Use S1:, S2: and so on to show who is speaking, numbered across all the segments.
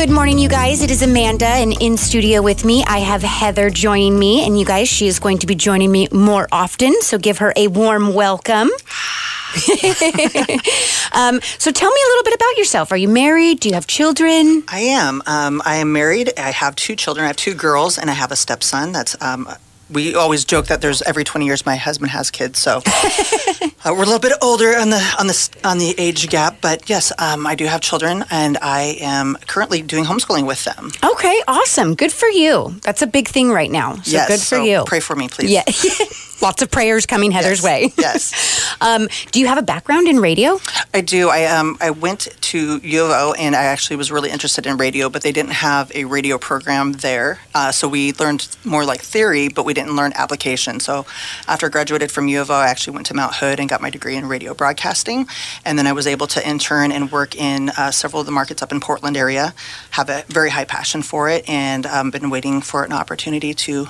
S1: Good morning, you guys. It is Amanda, and in studio with me, I have Heather joining me. And you guys, she is going to be joining me more often, so give her a warm welcome. um, so tell me a little bit about yourself. Are you married? Do you have children?
S2: I am. Um, I am married. I have two children. I have two girls, and I have a stepson. That's um, we always joke that there's every 20 years my husband has kids, so uh, we're a little bit older on the on the on the age gap. But yes, um, I do have children, and I am currently doing homeschooling with them.
S1: Okay, awesome. Good for you. That's a big thing right now. So
S2: yes,
S1: good for
S2: so
S1: you.
S2: Pray for me, please.
S1: Yeah. Lots of prayers coming Heather's
S2: Yes,
S1: way.
S2: yes.
S1: Um, do you have a background in radio?
S2: I do. I um I went to U of O and I actually was really interested in radio, but they didn't have a radio program there. Uh, so we learned more like theory, but we didn't learn application. So after I graduated from U of O, I actually went to Mount Hood and got my degree in radio broadcasting, and then I was able to intern and work in uh, several of the markets up in Portland area. Have a very high passion for it, and um, been waiting for an opportunity to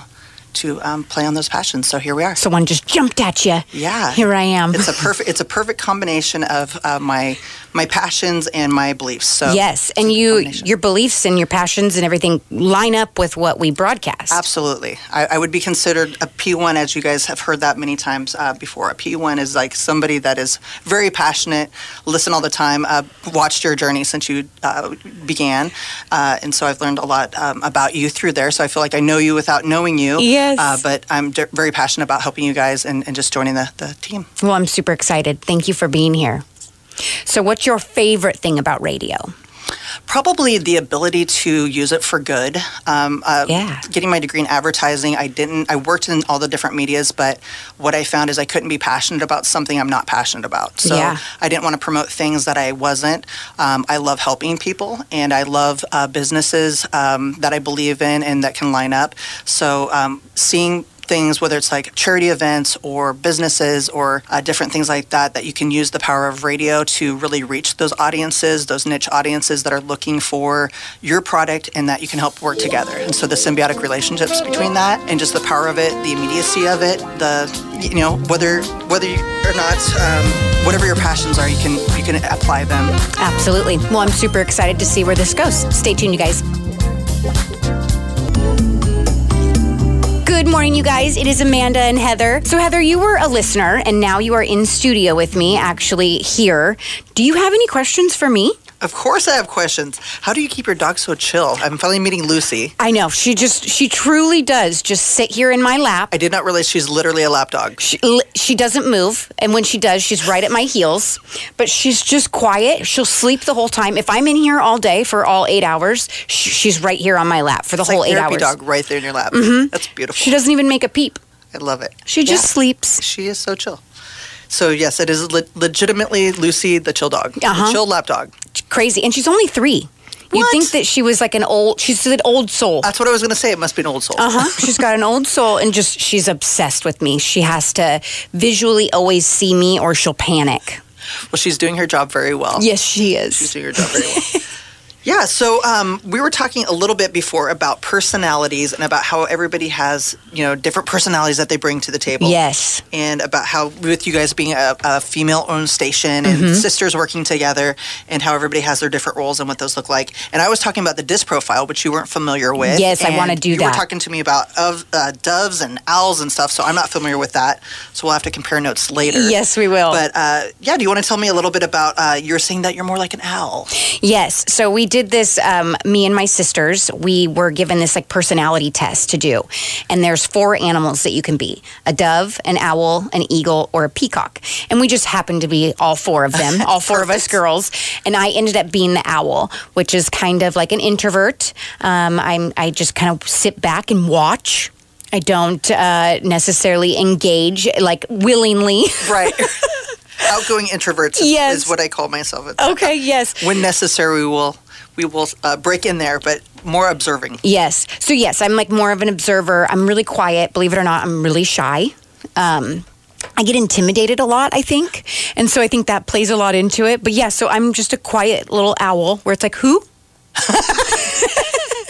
S2: to um, play on those passions. So here we are.
S1: Someone just jumped at you.
S2: Yeah,
S1: Here I am.
S2: It's a perfect. It's a perfect combination of uh, my my passions and my beliefs. So
S1: yes, and you, your beliefs and your passions and everything line up with what we broadcast.
S2: Absolutely, I, I would be considered a P1, as you guys have heard that many times uh, before. A P1 is like somebody that is very passionate, listen all the time, uh, watched your journey since you uh, began, uh, and so I've learned a lot um, about you through there. So I feel like I know you without knowing you.
S1: Yes.
S2: Uh, but I'm d- very passionate about helping you guys and, and just joining the, the team.
S1: Well, I'm super excited. Thank you for being here. So, what's your favorite thing about radio?
S2: Probably the ability to use it for good. Um, uh,
S1: Yeah.
S2: Getting my degree in advertising, I didn't. I worked in all the different medias, but what I found is I couldn't be passionate about something I'm not passionate about. So
S1: Yeah.
S2: I didn't want to promote things that I wasn't. Um, I love helping people, and I love uh, businesses um, that I believe in and that can line up. So um, seeing things, whether it's like charity events or businesses or uh, different things like that, that you can use the power of radio to really reach those audiences, those niche audiences that are looking for your product and that you can help work together. And so the symbiotic relationships between that and just the power of it, the immediacy of it, the, you know, whether, whether or not, um, whatever your passions are, you can, you can apply them.
S1: Absolutely. Well, I'm super excited to see where this goes. Stay tuned, you guys. Good morning, you guys. It is Amanda and Heather. So, Heather, you were a listener and now you are in studio with me, actually here. Do you have any questions for me?
S2: Of course, I have questions. How do you keep your dog so chill? I'm finally meeting Lucy.
S1: I know. She just, she truly does just sit here in my lap.
S2: I did not realize she's literally a lap dog.
S1: She, li- she doesn't move. And when she does, she's right at my heels. But she's just quiet. She'll sleep the whole time. If I'm in here all day for all eight hours, sh- she's right here on my lap for the
S2: It's
S1: whole
S2: like
S1: eight hours.
S2: dog right there in your lap. Mm-hmm. That's beautiful.
S1: She doesn't even make a peep.
S2: I love it.
S1: She just
S2: Yeah.
S1: sleeps.
S2: She is so chill. So yes, it is le- legitimately Lucy the chill dog,
S1: Uh-huh.
S2: the chill lap dog.
S1: Crazy. And she's only three. You'd
S2: What?
S1: think that she was like an old, she's an old soul.
S2: That's what I was going to say. It must be an old soul.
S1: Uh huh. she's got an old soul and just, she's obsessed with me. She has to visually always see me or she'll panic.
S2: Well, she's doing her job very well.
S1: Yes, she is.
S2: She's doing her job very well. Yeah, so um, we were talking a little bit before about personalities and about how everybody has, you know, different personalities that they bring to the table.
S1: Yes.
S2: and about how with you guys being a, a female-owned station and
S1: Mm-hmm.
S2: sisters working together, and how everybody has their different roles and what those look like. And I was talking about the disc profile, which you weren't familiar with.
S1: Yes, I wanna do
S2: you
S1: that.
S2: You were talking to me about of uh, doves and owls and stuff, so I'm not familiar with that. So we'll have to compare notes later.
S1: Yes, we will.
S2: But uh, yeah, do you want to tell me a little bit about? Uh, you're saying that you're more like an owl.
S1: Yes. So we did this, um, me and my sisters, we were given this like personality test to do. And there's four animals that you can be a dove, an owl, an eagle, or a peacock. And we just happened to be all four of them, all four of us girls. And I ended up being the owl, which is kind of like an introvert. Um, I'm, I just kind of sit back and watch. I don't uh, necessarily engage like willingly.
S2: Right. Outgoing introverts is,
S1: Yes.
S2: is what I call myself.
S1: Okay, yes.
S2: When necessary, we will we will uh, break in there, but more observing.
S1: Yes. So yes, I'm like more of an observer. I'm really quiet. Believe it or not, I'm really shy. Um, I get intimidated a lot, I think, and so I think that plays a lot into it. But yeah, so I'm just a quiet little owl where it's like, who?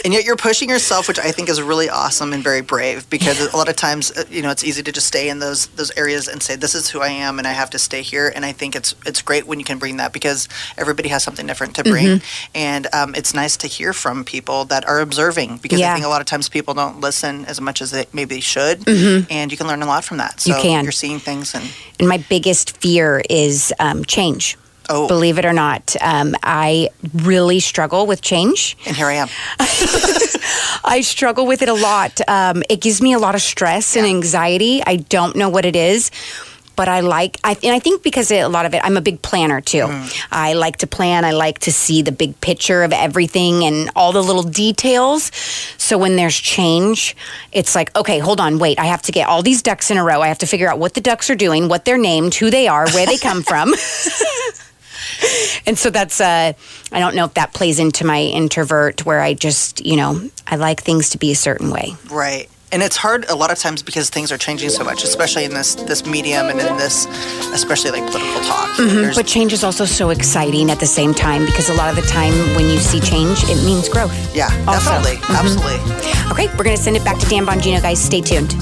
S2: and yet you're pushing yourself, which I think is really awesome and very brave. Because a lot of times, uh, you know, it's easy to just stay in those those areas and say, "This is who I am, and I have to stay here." And I think it's it's great when you can bring that because everybody has something different to bring,
S1: Mm-hmm.
S2: and um, it's nice to hear from people that are observing. Because
S1: Yeah.
S2: I think a lot of times people don't listen as much as they maybe should, and you can learn a lot from that. So
S1: Mm-hmm. You can.
S2: You're seeing things, and
S1: And my biggest fear is um, change.
S2: Oh.
S1: Believe it or not, um, I really struggle with change.
S2: and here I am.
S1: I struggle with it a lot. Um, it gives me a lot of stress and anxiety. I don't know what it is. But I like, I, and I think because a lot of it, I'm a big planner too. I like to plan. I like to see the big picture of everything and all the little details. So when there's change, it's like, okay, hold on, wait. I have to get all these ducks in a row. I have to figure out what the ducks are doing, what they're named, who they are, where they come from. and so that's uh i don't know if that plays into my introvert where i just you know i like things to be a certain way
S2: Right. And it's hard a lot of times because things are changing so much, especially in this this medium and in this, especially like political talk. There's-
S1: but change is also so exciting at the same time because a lot of the time when you see change it means growth
S2: yeah,
S1: also.
S2: definitely, absolutely.
S1: okay we're going to send it back to dan bongino guys stay tuned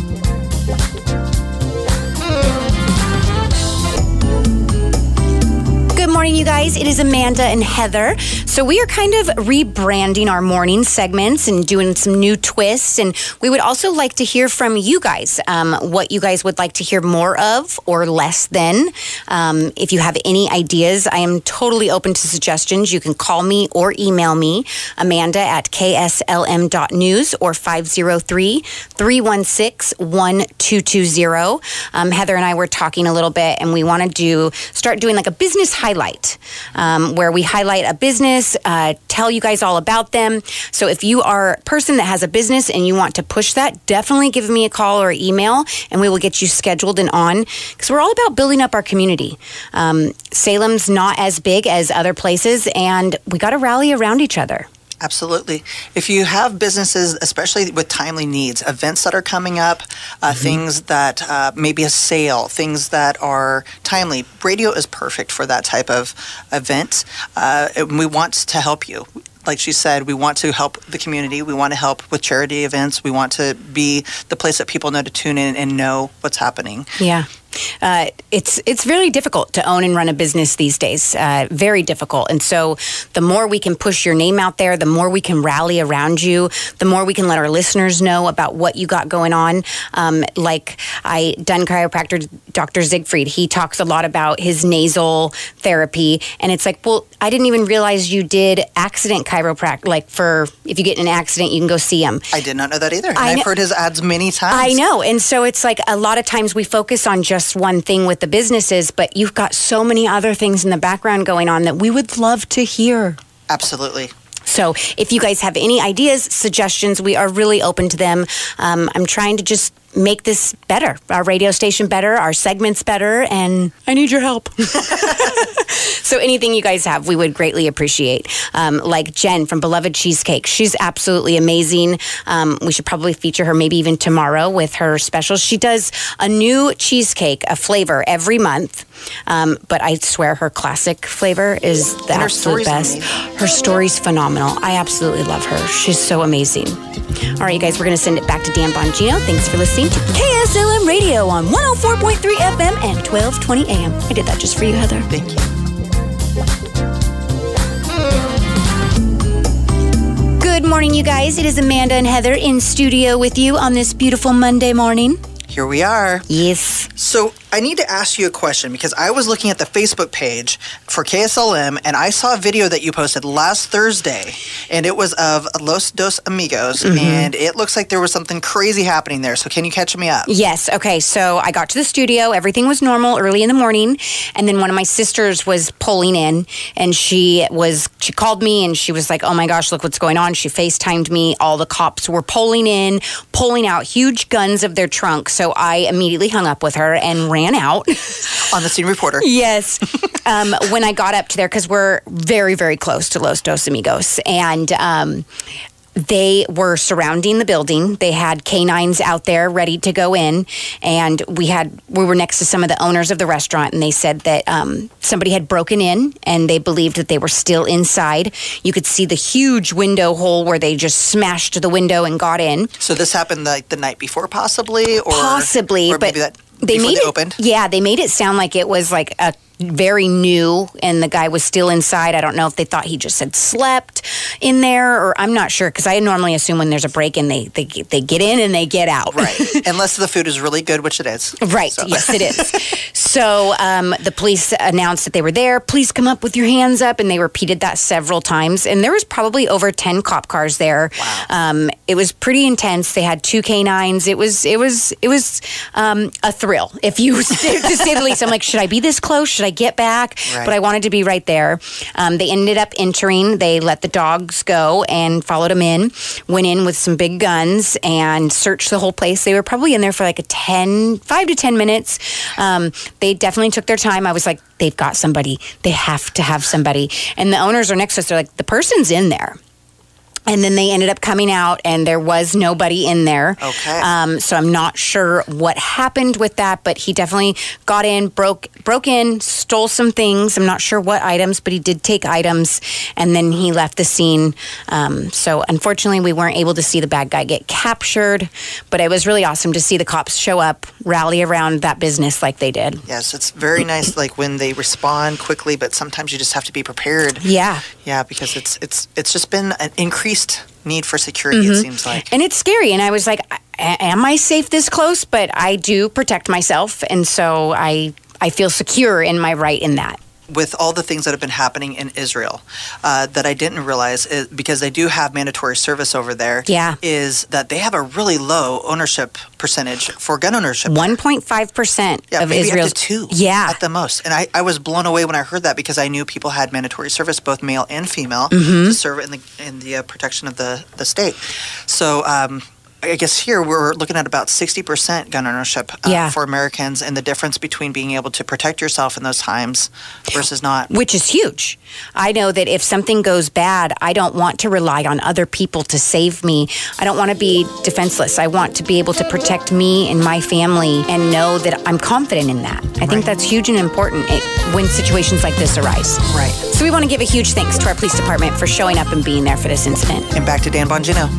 S1: morning, you guys. It is Amanda and Heather. So, we are kind of rebranding our morning segments and doing some new twists. And we would also like to hear from you guys um, what you guys would like to hear more of or less than. Um, if you have any ideas, I am totally open to suggestions. You can call me or email me, Amanda at kslm.news or 503 316 1220. Um, Heather and I were talking a little bit, and we want to do start doing like a business highlight um, where we highlight a business, uh, tell you guys all about them. So if you are a person that has a business and you want to push that, definitely give me a call or email, and we will get you scheduled and on because we're all about building up our community. Um, Salem's not as big as other places, and we got to rally around each other.
S2: Absolutely. If you have businesses, especially with timely needs, events that are coming up, uh, things that uh, maybe a sale, things that are timely, radio is perfect for that type of event. Uh, and we want to help you. Like she said, we want to help the community. We want to help with charity events. We want to be the place that people know to tune in and know what's happening.
S1: Yeah. Uh, it's it's very difficult to own and run a business these days. Uh, very difficult, and so the more we can push your name out there, the more we can rally around you, the more we can let our listeners know about what you got going on. Um, like I done chiropractor Dr. Siegfried, he talks a lot about his nasal therapy, and it's like, well, I didn't even realize you did accident chiropractic. Like for if you get in an accident, you can go see him.
S2: I did not know that either. And
S1: I
S2: I've heard his ads many times.
S1: I know. And so it's like a lot of times we focus on just one thing with the businesses, but you've got so many other things in the background going on that we would love to hear.
S2: Absolutely.
S1: So if you guys have any ideas, suggestions, we are really open to them. Um, I'm trying to just make this better, our radio station better, our segments better, and I need your help. so anything you guys have, we would greatly appreciate. Um, like Jen from Beloved Cheesecake, she's absolutely amazing. Um, we should probably feature her maybe even tomorrow with her specials. She does a new cheesecake, a flavor every month. Um, but I swear her classic flavor is the
S2: And her
S1: absolute
S2: story's
S1: best.
S2: amazing.
S1: Her story's phenomenal. I absolutely love her. She's so amazing. All right, you guys, we're going to send it back to Dan Bongino. Thanks for listening to KSLM Radio on 104.3 FM and 1220 AM. I did that just for you, Heather.
S2: Thank you.
S1: Good morning, you guys. It is Amanda and Heather in studio with you on this beautiful Monday morning.
S2: Here we are.
S1: Yes.
S2: So I need to ask you a question because I was looking at the Facebook page for KSLM and I saw a video that you posted last Thursday and it was of Los Dos Amigos mm-hmm. and it looks like there was something crazy happening there. So can you catch me up?
S1: Yes. Okay. So I got to the studio. Everything was normal early in the morning, and then one of my sisters was pulling in, and she was she called me and she was like, "Oh my gosh, look what's going on!" She Facetimed me. All the cops were pulling in, pulling out huge guns of their trunk. So I immediately hung up with her and ran out.
S2: On the scene reporter.
S1: Yes. um, when I got up to there, because we're very, very close to Los Dos Amigos. And um, they were surrounding the building. They had canines out there ready to go in, and we had we were next to some of the owners of the restaurant, and they said that um, somebody had broken in, and they believed that they were still inside. You could see the huge window hole where they just smashed the window and got in.
S2: So this happened like the night before, possibly, or
S1: Possibly,
S2: or
S1: but
S2: that
S1: they made it.
S2: opened.
S1: Yeah, they made it sound like it was like a very new and the guy was still inside. I don't know if they thought he just had slept in there or I'm not sure because I normally assume when there's a break in they, they they get in and they get out.
S2: Right, unless the food is really good, which it is.
S1: Right.
S2: So-
S1: Yes, it is. so um, the police announced that they were there. Please come up with your hands up, and they repeated that several times. And there was probably over ten cop cars there.
S2: Wow.
S1: Um, it was pretty intense. They had two canines. It was it was it was um, a thrill, if you to say the least. I'm like, should I be this close? Should I get back?
S2: Right.
S1: But I wanted to be right there. Um, they ended up entering. They let the dogs go and followed them in. Went in with some big guns and searched the whole place. They were probably in there for like a 10, five to 10 minutes. Um, they definitely took their time. I was like, they've got somebody. They have to have somebody. And the owners are next to us. They're like, the person's in there. And then they ended up coming out, and there was nobody in there.
S2: Okay.
S1: Um, so I'm not sure what happened with that, but he definitely got in, broke broke in, stole some things. I'm not sure what items, but he did take items, and then he left the scene. Um, so unfortunately, we weren't able to see the bad guy get captured, but it was really awesome to see the cops show up, rally around that business like they did.
S2: Yes, it's very nice. Like when they respond quickly, but sometimes you just have to be prepared.
S1: Yeah.
S2: Yeah, because it's it's it's just been an increased need for security. It mm-hmm. seems like.
S1: And it's scary. And I was like, am I safe this close? But I do protect myself. And so I, I feel secure in my right in that.
S2: With all the things that have been happening in Israel uh, that I didn't realize is, because they do have mandatory service over there.
S1: Yeah.
S2: is that they have a really low ownership percentage for gun ownership.
S1: 1.5%
S2: Yeah,
S1: of
S2: maybe
S1: Israel's.
S2: up to two.
S1: Yeah.
S2: at the most. And I, I was blown away when I heard that because I knew people had mandatory service, both male and female,
S1: Mm-hmm.
S2: to serve in the in the uh, protection of the the state. So. Um, I guess here we're looking at about 60% gun ownership uh,
S1: Yeah.
S2: for Americans, and the difference between being able to protect yourself in those times versus not.
S1: which is huge. I know that if something goes bad, I don't want to rely on other people to save me. I don't want to be defenseless. I want to be able to protect me and my family and know that I'm confident in that. I think that's huge and important when situations like this arise.
S2: Right.
S1: So we want to give a huge thanks to our police department for showing up and being there for this incident.
S2: And back to Dan Bongino.